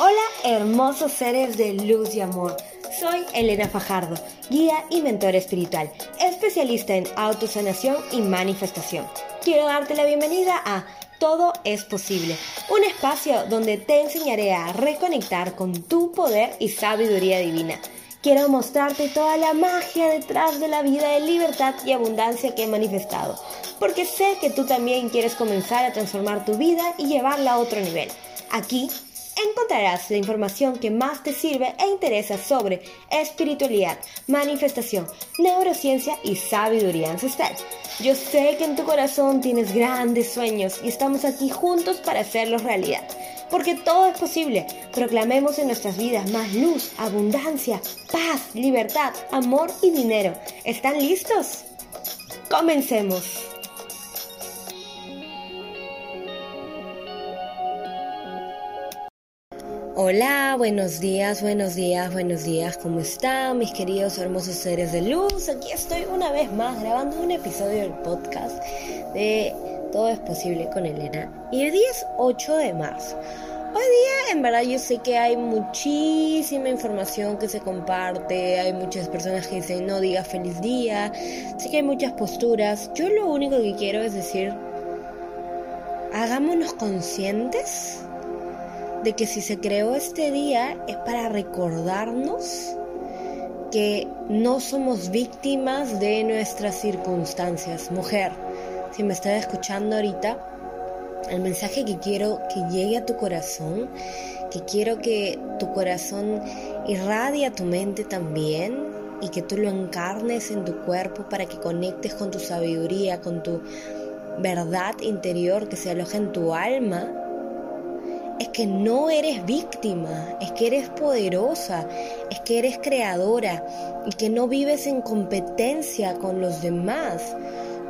Hola hermosos seres de luz y amor. Soy Elena Fajardo, guía y mentor espiritual, especialista en autosanación y manifestación. Quiero darte la bienvenida a Todo es posible, un espacio donde te enseñaré a reconectar con tu poder y sabiduría divina. Quiero mostrarte toda la magia detrás de la vida de libertad y abundancia que he manifestado, porque sé que tú también quieres comenzar a transformar tu vida y llevarla a otro nivel. Aquí encontrarás la información que más te sirve e interesa sobre espiritualidad, manifestación, neurociencia y sabiduría ancestral. Yo sé que en tu corazón tienes grandes sueños y estamos aquí juntos para hacerlos realidad. Porque todo es posible. Proclamemos en nuestras vidas más luz, abundancia, paz, libertad, amor y dinero. ¿Están listos? Comencemos. Hola, buenos días, buenos días, buenos días, ¿cómo están mis queridos hermosos seres de luz? Aquí estoy una vez más grabando un episodio del podcast de Todo es posible con Elena y el día es 8 de marzo. Hoy día en verdad yo sé que hay muchísima información que se comparte, hay muchas personas que dicen no diga feliz día, sé que hay muchas posturas, yo lo único que quiero es decir, hagámonos conscientes de que si se creó este día es para recordarnos que no somos víctimas de nuestras circunstancias. Mujer, si me estás escuchando ahorita, el mensaje que quiero que llegue a tu corazón, que quiero que tu corazón irradie a tu mente también y que tú lo encarnes en tu cuerpo para que conectes con tu sabiduría, con tu verdad interior que se aloja en tu alma es que no eres víctima, es que eres poderosa, es que eres creadora y que no vives en competencia con los demás,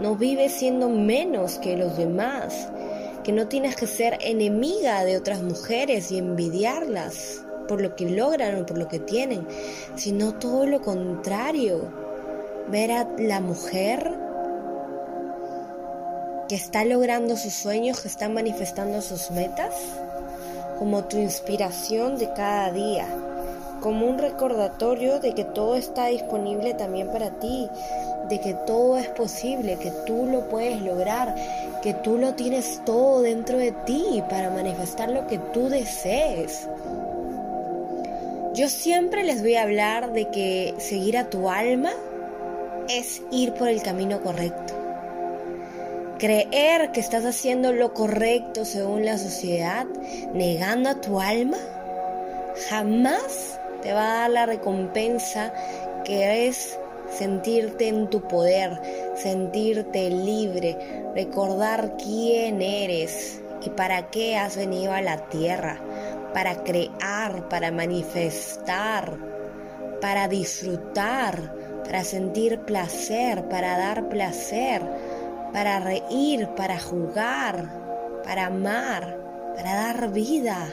no vives siendo menos que los demás, que no tienes que ser enemiga de otras mujeres y envidiarlas por lo que logran o por lo que tienen, sino todo lo contrario, ver a la mujer que está logrando sus sueños, que está manifestando sus metas como tu inspiración de cada día, como un recordatorio de que todo está disponible también para ti, de que todo es posible, que tú lo puedes lograr, que tú lo tienes todo dentro de ti para manifestar lo que tú desees. Yo siempre les voy a hablar de que seguir a tu alma es ir por el camino correcto creer que estás haciendo lo correcto según la sociedad, negando a tu alma, jamás te va a dar la recompensa que es sentirte en tu poder, sentirte libre, recordar quién eres y para qué has venido a la tierra, para crear, para manifestar, para disfrutar, para sentir placer, para dar placer para reír, para jugar, para amar, para dar vida.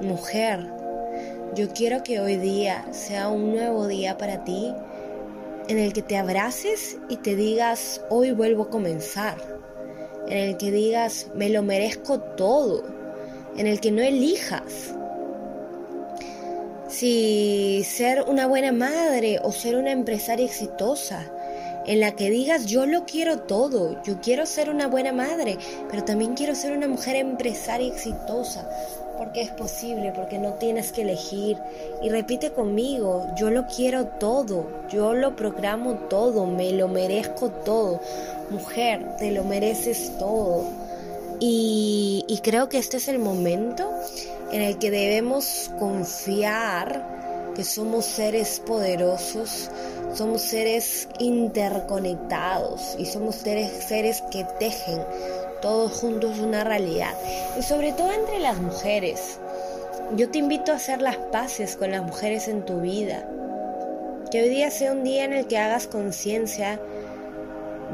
Mujer, yo quiero que hoy día sea un nuevo día para ti en el que te abraces y te digas, hoy vuelvo a comenzar. En el que digas, me lo merezco todo. En el que no elijas si ser una buena madre o ser una empresaria exitosa en la que digas yo lo quiero todo, yo quiero ser una buena madre, pero también quiero ser una mujer empresaria exitosa, porque es posible, porque no tienes que elegir. Y repite conmigo, yo lo quiero todo, yo lo programo todo, me lo merezco todo. Mujer, te lo mereces todo. Y, y creo que este es el momento en el que debemos confiar que somos seres poderosos, somos seres interconectados y somos seres, seres que tejen todos juntos una realidad. Y sobre todo entre las mujeres. Yo te invito a hacer las paces con las mujeres en tu vida. Que hoy día sea un día en el que hagas conciencia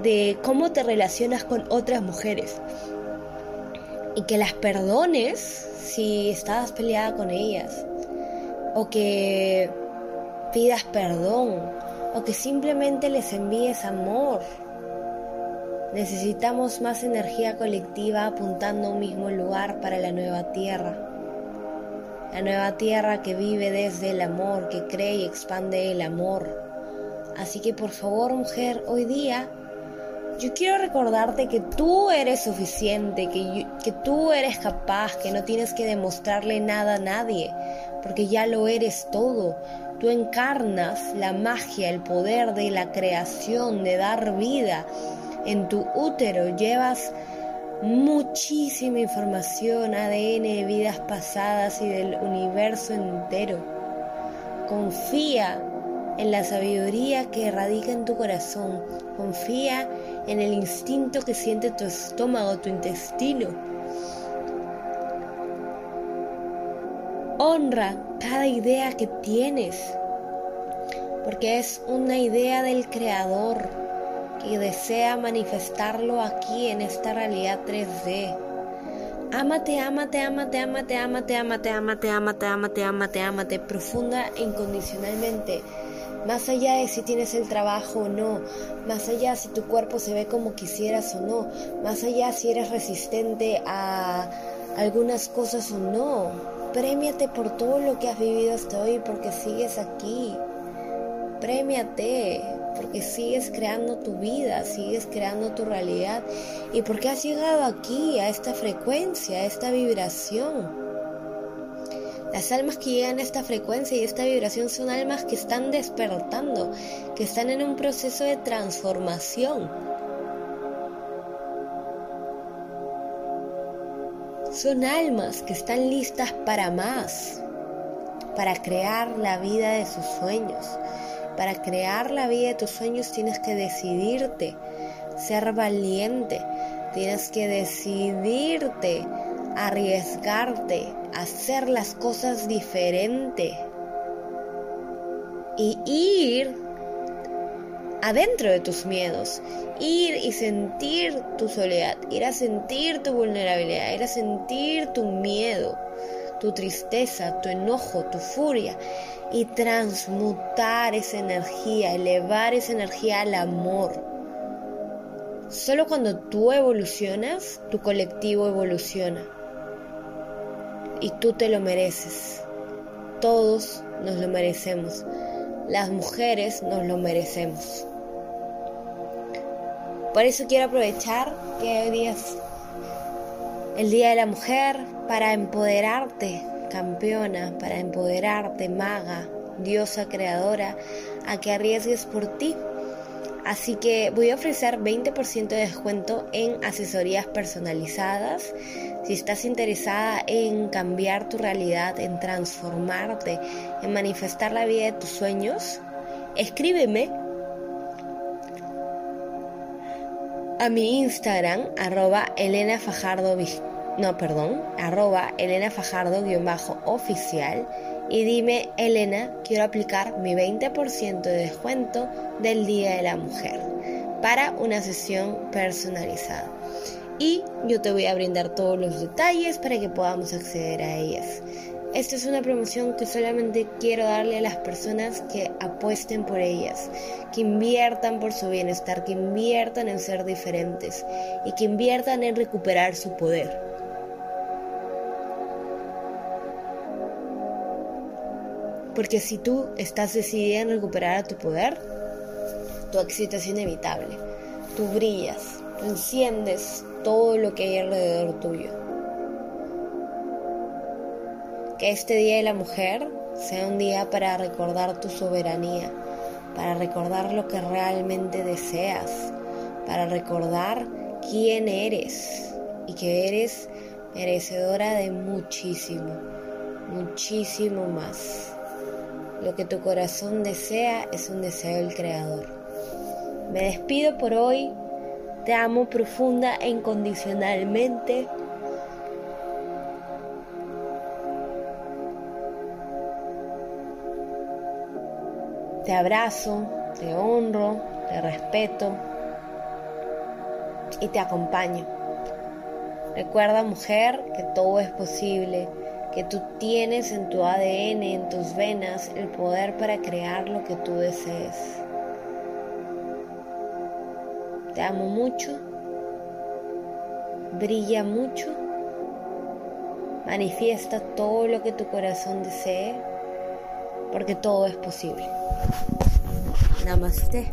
de cómo te relacionas con otras mujeres. Y que las perdones si estabas peleada con ellas o que pidas perdón, o que simplemente les envíes amor. Necesitamos más energía colectiva apuntando a un mismo lugar para la nueva tierra. La nueva tierra que vive desde el amor, que cree y expande el amor. Así que por favor, mujer, hoy día yo quiero recordarte que tú eres suficiente, que, que tú eres capaz, que no tienes que demostrarle nada a nadie, porque ya lo eres todo. Tú encarnas la magia, el poder de la creación, de dar vida. En tu útero llevas muchísima información, ADN de vidas pasadas y del universo entero. Confía en la sabiduría que radica en tu corazón. Confía en el instinto que siente tu estómago, tu intestino. Honra cada idea que tienes, porque es una idea del Creador que desea manifestarlo aquí en esta realidad 3D. Ámate, ámate, ámate, ámate, ámate, ámate, ámate, ámate, ámate, ámate, ámate, profunda e incondicionalmente más allá de si tienes el trabajo o no, más allá si tu cuerpo se ve como quisieras o no, más allá si eres resistente a algunas cosas o no. Premiate por todo lo que has vivido hasta hoy porque sigues aquí. Premiate porque sigues creando tu vida, sigues creando tu realidad y porque has llegado aquí a esta frecuencia, a esta vibración. Las almas que llegan a esta frecuencia y esta vibración son almas que están despertando, que están en un proceso de transformación. Son almas que están listas para más, para crear la vida de sus sueños. Para crear la vida de tus sueños tienes que decidirte, ser valiente, tienes que decidirte, arriesgarte, hacer las cosas diferente y ir adentro de tus miedos, ir y sentir tu soledad, ir a sentir tu vulnerabilidad, ir a sentir tu miedo, tu tristeza, tu enojo, tu furia y transmutar esa energía, elevar esa energía al amor. Solo cuando tú evolucionas, tu colectivo evoluciona y tú te lo mereces. Todos nos lo merecemos. Las mujeres nos lo merecemos. Por eso quiero aprovechar que hoy día es el Día de la Mujer para empoderarte, campeona, para empoderarte, maga, diosa creadora, a que arriesgues por ti Así que voy a ofrecer 20% de descuento en asesorías personalizadas. Si estás interesada en cambiar tu realidad, en transformarte, en manifestar la vida de tus sueños, escríbeme a mi Instagram, arroba Elena Fajardo, no, perdón, arroba Elena Fajardo-oficial y dime, Elena, quiero aplicar mi 20% de descuento del Día de la Mujer para una sesión personalizada. Y yo te voy a brindar todos los detalles para que podamos acceder a ellas. Esta es una promoción que solamente quiero darle a las personas que apuesten por ellas, que inviertan por su bienestar, que inviertan en ser diferentes y que inviertan en recuperar su poder. Porque si tú estás decidida en recuperar a tu poder, tu éxito es inevitable. Tú brillas, tú enciendes todo lo que hay alrededor tuyo. Que este Día de la Mujer sea un día para recordar tu soberanía, para recordar lo que realmente deseas, para recordar quién eres y que eres merecedora de muchísimo, muchísimo más. Lo que tu corazón desea es un deseo del Creador. Me despido por hoy. Te amo profunda e incondicionalmente. Te abrazo, te honro, te respeto y te acompaño. Recuerda, mujer, que todo es posible que tú tienes en tu ADN, en tus venas, el poder para crear lo que tú desees. Te amo mucho brilla mucho, manifiesta todo lo que tu corazón desee, porque todo es posible. Namaste.